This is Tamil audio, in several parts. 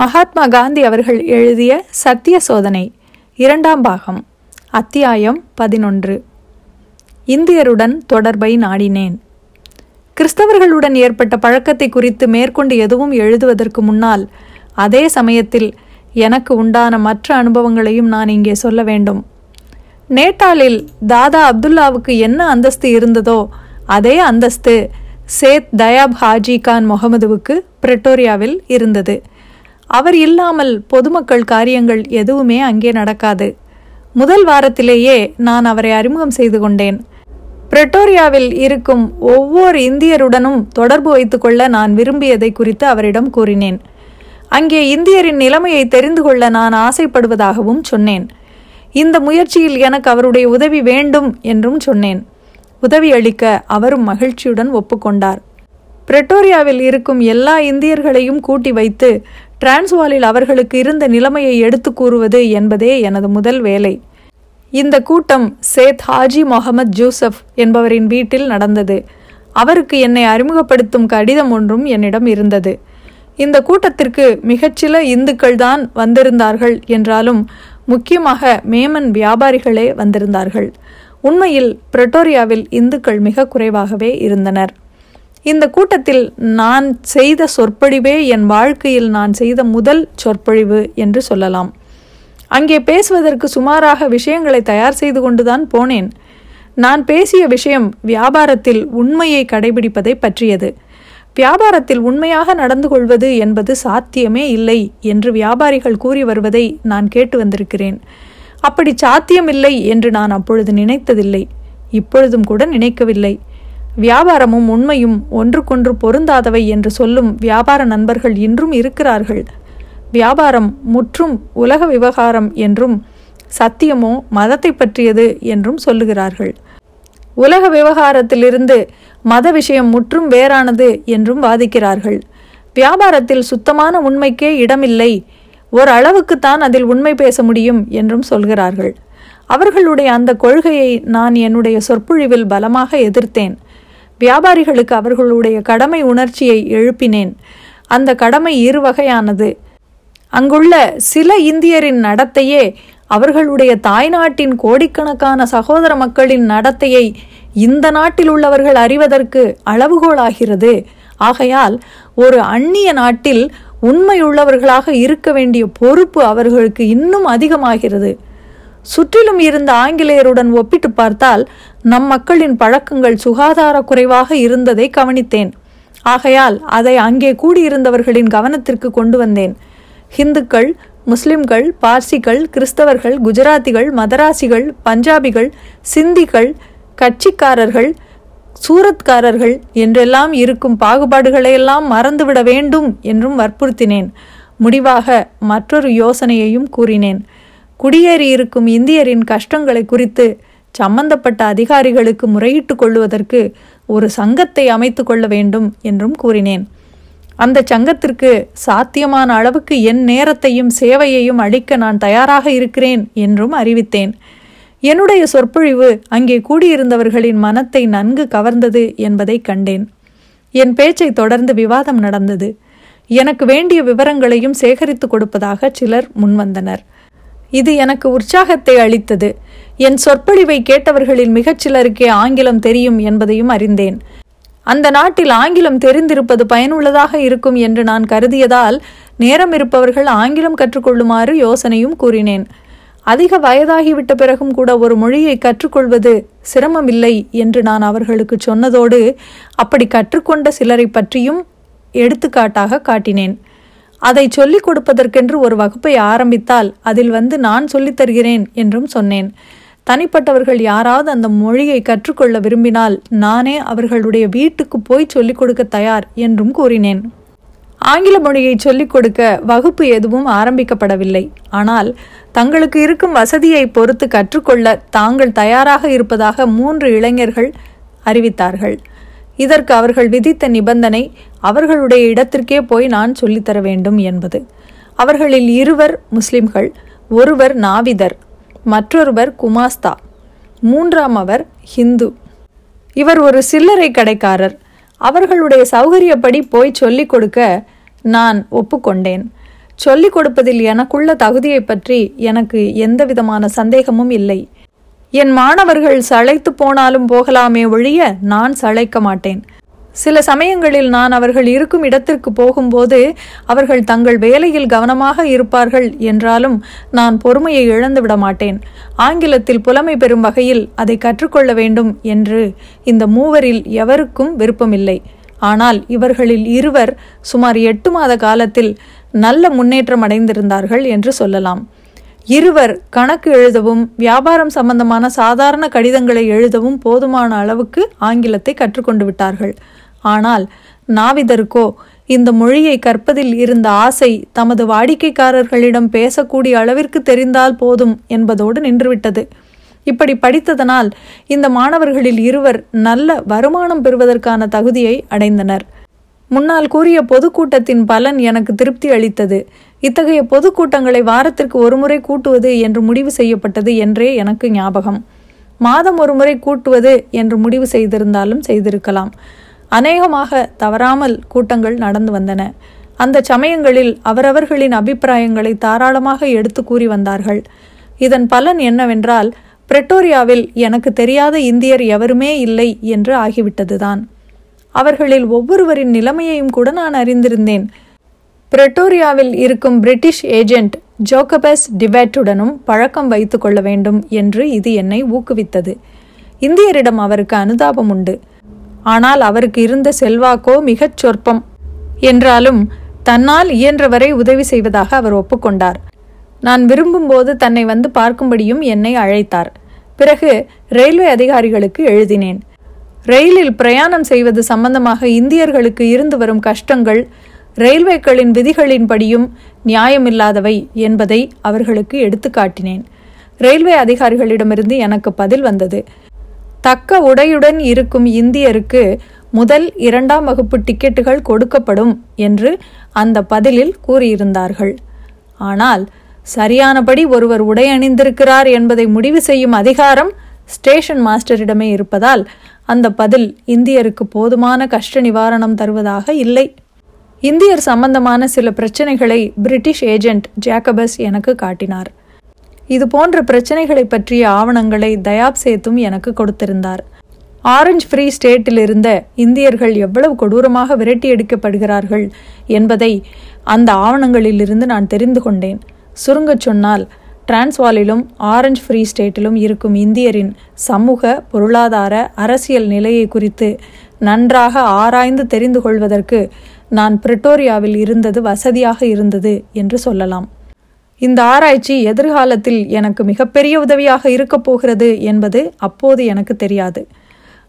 மகாத்மா காந்தி அவர்கள் எழுதிய சத்திய சோதனை இரண்டாம் பாகம் அத்தியாயம் பதினொன்று. இந்தியருடன் தொடர்பை நாடினேன். கிறிஸ்தவர்களுடன் ஏற்பட்ட பழக்கத்தை குறித்து மேற்கொண்டு எதுவும் எழுதுவதற்கு முன்னால் அதே சமயத்தில் எனக்கு உண்டான மற்ற அனுபவங்களையும் நான் இங்கே சொல்ல வேண்டும். நேட்டாலில் தாதா அப்துல்லாவுக்கு என்ன அந்தஸ்து இருந்ததோ அதே அந்தஸ்து சேத் தயாப் ஹாஜி கான் முகமதுவுக்கு பிரிட்டோரியாவில் இருந்தது. அவர் இல்லாமல் பொதுமக்கள் காரியங்கள் எதுவுமே அங்கே நடக்காது. முதல் வாரத்திலேயே நான் அவரை அறிமுகம் செய்து கொண்டேன். பிரிட்டோரியாவில் இருக்கும் ஒவ்வொரு இந்தியருடனும் தொடர்பு வைத்துக்கொள்ள நான் விரும்பியதை குறித்து அவரிடம் கூறினேன். அங்கே இந்தியரின் நிலைமையை தெரிந்து கொள்ள நான் ஆசைப்படுவதாகவும் சொன்னேன். இந்த முயற்சியில் எனக்கு அவருடைய உதவி வேண்டும் என்றும் சொன்னேன். உதவி அளிக்க அவரும் மகிழ்ச்சியுடன் ஒப்புக்கொண்டார். பிரட்டோரியாவில் இருக்கும் எல்லா இந்தியர்களையும் கூட்டி வைத்து டிரான்ஸ்வாலில் அவர்களுக்கு இருந்த நிலைமையை எடுத்து கூறுவது என்பதே எனது முதல் வேலை. இந்த கூட்டம் சேத் ஹாஜி முகமது ஜூசப் என்பவரின் வீட்டில் நடந்தது. அவருக்கு என்னை அறிமுகப்படுத்தும் கடிதம் ஒன்றும் என்னிடம் இருந்தது. இந்த கூட்டத்திற்கு மிகச்சில இந்துக்கள் தான் வந்திருந்தார்கள் என்றாலும் முக்கியமாக மேமன் வியாபாரிகளே வந்திருந்தார்கள். உண்மையில் பிரட்டோரியாவில் இந்துக்கள் மிக குறைவாகவே இருந்தனர். இந்த கூட்டத்தில் நான் செய்த சொற்பொழிவே என் வாழ்க்கையில் நான் செய்த முதல் சொற்பொழிவு என்று சொல்லலாம். அங்கே பேசுவதற்கு சுமாராக விஷயங்களை தயார் செய்து கொண்டுதான் போனேன். நான் பேசிய விஷயம் வியாபாரத்தில் உண்மையை கடைபிடிப்பதை பற்றியது. வியாபாரத்தில் உண்மையாக நடந்து கொள்வது என்பது சாத்தியமே இல்லை என்று வியாபாரிகள் கூறி வருவதை நான் கேட்டு வந்திருக்கிறேன். அப்படி சாத்தியமில்லை என்று நான் அப்பொழுது நினைத்ததில்லை. இப்பொழுதும் கூட நினைக்கவில்லை. வியாபாரமும் உண்மையும் ஒன்றுக்கொன்று பொருந்தாதவை என்று சொல்லும் வியாபார நண்பர்கள் இன்றும் இருக்கிறார்கள். வியாபாரம் முற்றும் உலக விவகாரம் என்றும் சத்தியமோ மதத்தை பற்றியது என்றும் சொல்லுகிறார்கள். உலக விவகாரத்திலிருந்து மத விஷயம் முற்றும் வேறானது என்றும் வாதிக்கிறார்கள். வியாபாரத்தில் சுத்தமான உண்மைக்கே இடமில்லை. ஓரளவுக்குத்தான் அதில் உண்மை பேச முடியும் என்றும் சொல்கிறார்கள். அவர்களுடைய அந்த கொள்கையை நான் என்னுடைய சொற்பொழிவில் பலமாக எதிர்த்தேன். வியாபாரிகளுக்கு அவர்களுடைய கடமை உணர்ச்சியை எழுப்பினேன். அந்த கடமை இரு வகையானது. அங்குள்ள சில இந்தியரின் நடத்தையே அவர்களுடைய தாய்நாட்டின் கோடிக்கணக்கான சகோதர மக்களின் நடத்தையை இந்த நாட்டில் உள்ளவர்கள் அறிவதற்கு அளவுகோலாகிறது. ஆகையால் ஒரு அந்நிய நாட்டில் உண்மையுள்ளவர்களாக இருக்க வேண்டிய பொறுப்பு அவர்களுக்கு இன்னும் அதிகமாகிறது. சுற்றிலும் இருந்த ஆங்கிலேயருடன் ஒப்பிட்டு பார்த்தால் நம் மக்களின் பழக்கங்கள் சுகாதார குறைவாக இருந்ததை கவனித்தேன். ஆகையால் அதை அங்கே கூடியிருந்தவர்களின் கவனத்திற்கு கொண்டு வந்தேன். ஹிந்துக்கள் முஸ்லிம்கள் பார்சிகள் கிறிஸ்தவர்கள் குஜராத்திகள் மதராசிகள் பஞ்சாபிகள் சிந்திகள் கட்சிக்காரர்கள் சூரத்காரர்கள் என்றெல்லாம் இருக்கும் பாகுபாடுகளையெல்லாம் மறந்துவிட வேண்டும் என்றும் வற்புறுத்தினேன். முடிவாக மற்றொரு யோசனையையும் கூறினேன். குடியேறியிருக்கும் இந்தியரின் கஷ்டங்களை குறித்து சம்பந்தப்பட்ட அதிகாரிகளுக்கு முறையிட்டு கொள்வதற்கு ஒரு சங்கத்தை அமைத்து கொள்ள வேண்டும் என்றும் கூறினேன். அந்த சங்கத்திற்கு சாத்தியமான அளவுக்கு என் நேரத்தையும் சேவையையும் அளிக்க நான் தயாராக இருக்கிறேன் என்றும் அறிவித்தேன். என்னுடைய சொற்பொழிவு அங்கே கூடியிருந்தவர்களின் மனத்தை நன்கு கவர்ந்தது என்பதை கண்டேன். என் பேச்சை தொடர்ந்து விவாதம் நடந்தது. எனக்கு வேண்டிய விவரங்களையும் சேகரித்து கொடுப்பதாக சிலர் முன்வந்தனர். இது எனக்கு உற்சாகத்தை அளித்தது. என் சொற்பொழிவை கேட்டவர்களில் மிகச்சிலருக்கே ஆங்கிலம் தெரியும் என்பதையும் அறிந்தேன். அந்த நாட்டில் ஆங்கிலம் தெரிந்திருப்பது பயனுள்ளதாக இருக்கும் என்று நான் கருதியதால் நேரம் இருப்பவர்கள் ஆங்கிலம் கற்றுக்கொள்ளுமாறு யோசனையும் கூறினேன். அதிக வயதாகிவிட்ட பிறகும் கூட ஒரு மொழியை கற்றுக்கொள்வது சிரமமில்லை என்று நான் அவர்களுக்கு சொன்னதோடு அப்படி கற்றுக்கொண்ட சிலரை பற்றியும் எடுத்துக்காட்டாக காட்டினேன். அதை சொல்லிக் கொடுப்பதற்கென்று ஒரு வகுப்பை ஆரம்பித்தால் அதில் வந்து நான் சொல்லித் தருகிறேன் என்றும் சொன்னேன். தனிப்பட்டவர்கள் யாராவது அந்த மொழியை கற்றுக்கொள்ள விரும்பினால் நானே அவர்களுடைய வீட்டுக்கு போய் சொல்லிக் கொடுக்க தயார் என்றும் கூறினேன். ஆங்கில மொழியை சொல்லிக் கொடுக்க வகுப்பு எதுவும் ஆரம்பிக்கப்படவில்லை. ஆனால் தங்களுக்கு இருக்கும் வசதியை பொறுத்து கற்றுக்கொள்ள தாங்கள் தயாராக இருப்பதாக மூன்று இளைஞர்கள் அறிவித்தார்கள். இதற்கு அவர்கள் விதித்த நிபந்தனை அவர்களுடைய இடத்திற்கே போய் நான் சொல்லித்தர வேண்டும் என்பது. அவர்களில் இருவர் முஸ்லிம்கள் ஒருவர் நாவிதர் மற்றொருவர் குமாஸ்தா மூன்றாம் அவர் ஹிந்து. இவர் ஒரு சில்லறை கடைக்காரர். அவர்களுடைய சௌகரியப்படி போய் சொல்லிக் கொடுக்க நான் ஒப்புக்கொண்டேன். சொல்லிக் கொடுப்பதில் எனக்குள்ள தகுதியை பற்றி எனக்கு எந்தவிதமான சந்தேகமும் இல்லை. என் மாணவர்கள் சளைத்து போனாலும் போகலாமே ஒழிய நான் சளைக்க மாட்டேன். சில சமயங்களில் நான் அவர்கள் இருக்கும் இடத்திற்கு போகும்போது அவர்கள் தங்கள் வேலையில் கவனமாக இருப்பார்கள் என்றாலும் நான் பொறுமையை இழந்துவிட மாட்டேன். ஆங்கிலத்தில் புலமை பெறும் வகையில் அதை கற்றுக்கொள்ள வேண்டும் என்று இந்த மூவரில் எவருக்கும் விருப்பமில்லை. ஆனால் இவர்களில் இருவர் சுமார் எட்டு மாத காலத்தில் நல்ல முன்னேற்றம் அடைந்திருந்தார்கள் என்று சொல்லலாம். இருவர் கணக்கு எழுதவும் வியாபாரம் சம்பந்தமான சாதாரண கடிதங்களை எழுதவும் போதுமான அளவுக்கு ஆங்கிலத்தை கற்றுக்கொண்டு விட்டார்கள். ஆனால் நாவிதருக்கோ இந்த மொழியை கற்பதில் இருந்த ஆசை தமது வாடிக்கைக்காரர்களிடம் பேசக்கூடிய அளவிற்கு தெரிந்தால் போதும் என்பதோடு நின்றுவிட்டது. இப்படி படித்ததனால் இந்த மாணவர்களில் இருவர் நல்ல வருமானம் பெறுவதற்கான தகுதியை அடைந்தனர். முன்னால் கூறிய பொதுக்கூட்டத்தின் பலன் எனக்கு திருப்தி அளித்தது. இத்தகைய பொதுக்கூட்டங்களை வாரத்திற்கு ஒருமுறை கூட்டுவது என்று முடிவு செய்யப்பட்டது என்றே எனக்கு ஞாபகம். மாதம் ஒருமுறை கூட்டுவது என்று முடிவு செய்திருந்தாலும் செய்திருக்கலாம். அநேகமாக தவறாமல் கூட்டங்கள் நடந்து வந்தன. அந்த சமயங்களில் அவரவர்களின் அபிப்பிராயங்களை தாராளமாக எடுத்து கூறி வந்தார்கள். இதன் பலன் என்னவென்றால் பிரெட்டோரியாவில் எனக்கு தெரியாத இந்தியர் எவருமே இல்லை என்று ஆகிவிட்டதுதான். அவர்களில் ஒவ்வொருவரின் நிலைமையையும் கூட நான் அறிந்திருந்தேன். பிரட்டோரியாவில் இருக்கும் பிரிட்டிஷ் ஏஜென்ட் ஜோகபஸ் டிவேட்டுடனும் பழக்கம் வைத்து கொள்ள வேண்டும் என்று இது என்னை ஊக்குவித்தது. இந்தியரிடம் அவருக்கு அனுதாபம் உண்டு. ஆனால் அவருக்கு இருந்த செல்வாக்கோ மிகச் சொற்பம். என்றாலும் தன்னால் இயன்றவரை உதவி செய்வதாக அவர் ஒப்புக்கொண்டார். நான் விரும்பும்போது தன்னை வந்து பார்க்கும்படியும் என்னை அழைத்தார். பிறகு ரயில்வே அதிகாரிகளுக்கு எழுதினேன். ரயிலில் பிரயாணம் செய்வது சம்பந்தமாக இந்தியர்களுக்கு இருந்து வரும் கஷ்டங்கள் ரயில்வேக்களின் விதிகளின்படியும் நியாயமில்லாதவை என்பதை அவர்களுக்கு எடுத்துக்காட்டினேன். ரயில்வே அதிகாரிகளிடமிருந்து எனக்கு பதில் வந்தது. தக்க உடையுடன் இருக்கும் இந்தியருக்கு முதல் இரண்டாம் வகுப்பு டிக்கெட்டுகள் கொடுக்கப்படும் என்று அந்த பதிலில் கூறியிருந்தார்கள். ஆனால் சரியானபடி ஒருவர் உடை அணிந்திருக்கிறார் என்பதை முடிவு செய்யும் அதிகாரம் ஸ்டேஷன் மாஸ்டரிடமே இருப்பதால் அந்த பதில் இந்தியருக்கு போதுமான கஷ்ட நிவாரணம் தருவதாக இல்லை. இந்தியர் சம்பந்தமான சில பிரச்சனைகளை பிரிட்டிஷ் ஏஜென்ட் ஜேக்கபஸ் எனக்கு காட்டினார். இது போன்ற பிரச்சனைகளை பற்றிய ஆவணங்களை தயாப் சேத்தும் எனக்கு கொடுத்திருந்தார். ஆரஞ்ச் ஃப்ரீ ஸ்டேட்டில் இருந்த இந்தியர்கள் எவ்வளவு கொடூரமாக விரட்டி எடுக்கப்படுகிறார்கள் என்பதை அந்த ஆவணங்களிலிருந்து நான் தெரிந்து கொண்டேன். சுருங்கச் சொன்னால் டிரான்ஸ்வாலிலும் ஆரஞ்ச் ஃப்ரீ ஸ்டேட்டிலும் இருக்கும் இந்தியரின் சமூக பொருளாதார அரசியல் நிலையை குறித்து நன்றாக ஆராய்ந்து தெரிந்து கொள்வதற்கு நான் பிரிட்டோரியாவில் இருந்தது வசதியாக இருந்தது என்று சொல்லலாம். இந்த ஆராய்ச்சி எதிர்காலத்தில் எனக்கு மிகப்பெரிய உதவியாக இருக்கப் போகிறது என்பது அப்போது எனக்கு தெரியாது.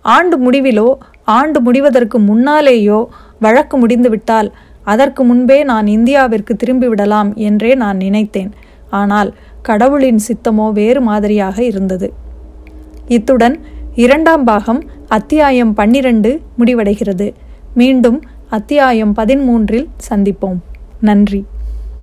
ஆண்டு முடிவிலோ ஆண்டு முடிவதற்கு முன்னாலேயோ வழக்கு முடிந்துவிட்டால் அதற்கு முன்பே நான் இந்தியாவிற்கு திரும்பிவிடலாம் என்றே நான் நினைத்தேன். ஆனால் கடவுளின் சித்தமோ வேறு மாதிரியாக இருந்தது. இத்துடன் இரண்டாம் பாகம் அத்தியாயம் பன்னிரண்டு முடிவடைகிறது. மீண்டும் அத்தியாயம் பதிமூன்றில் சந்திப்போம். நன்றி.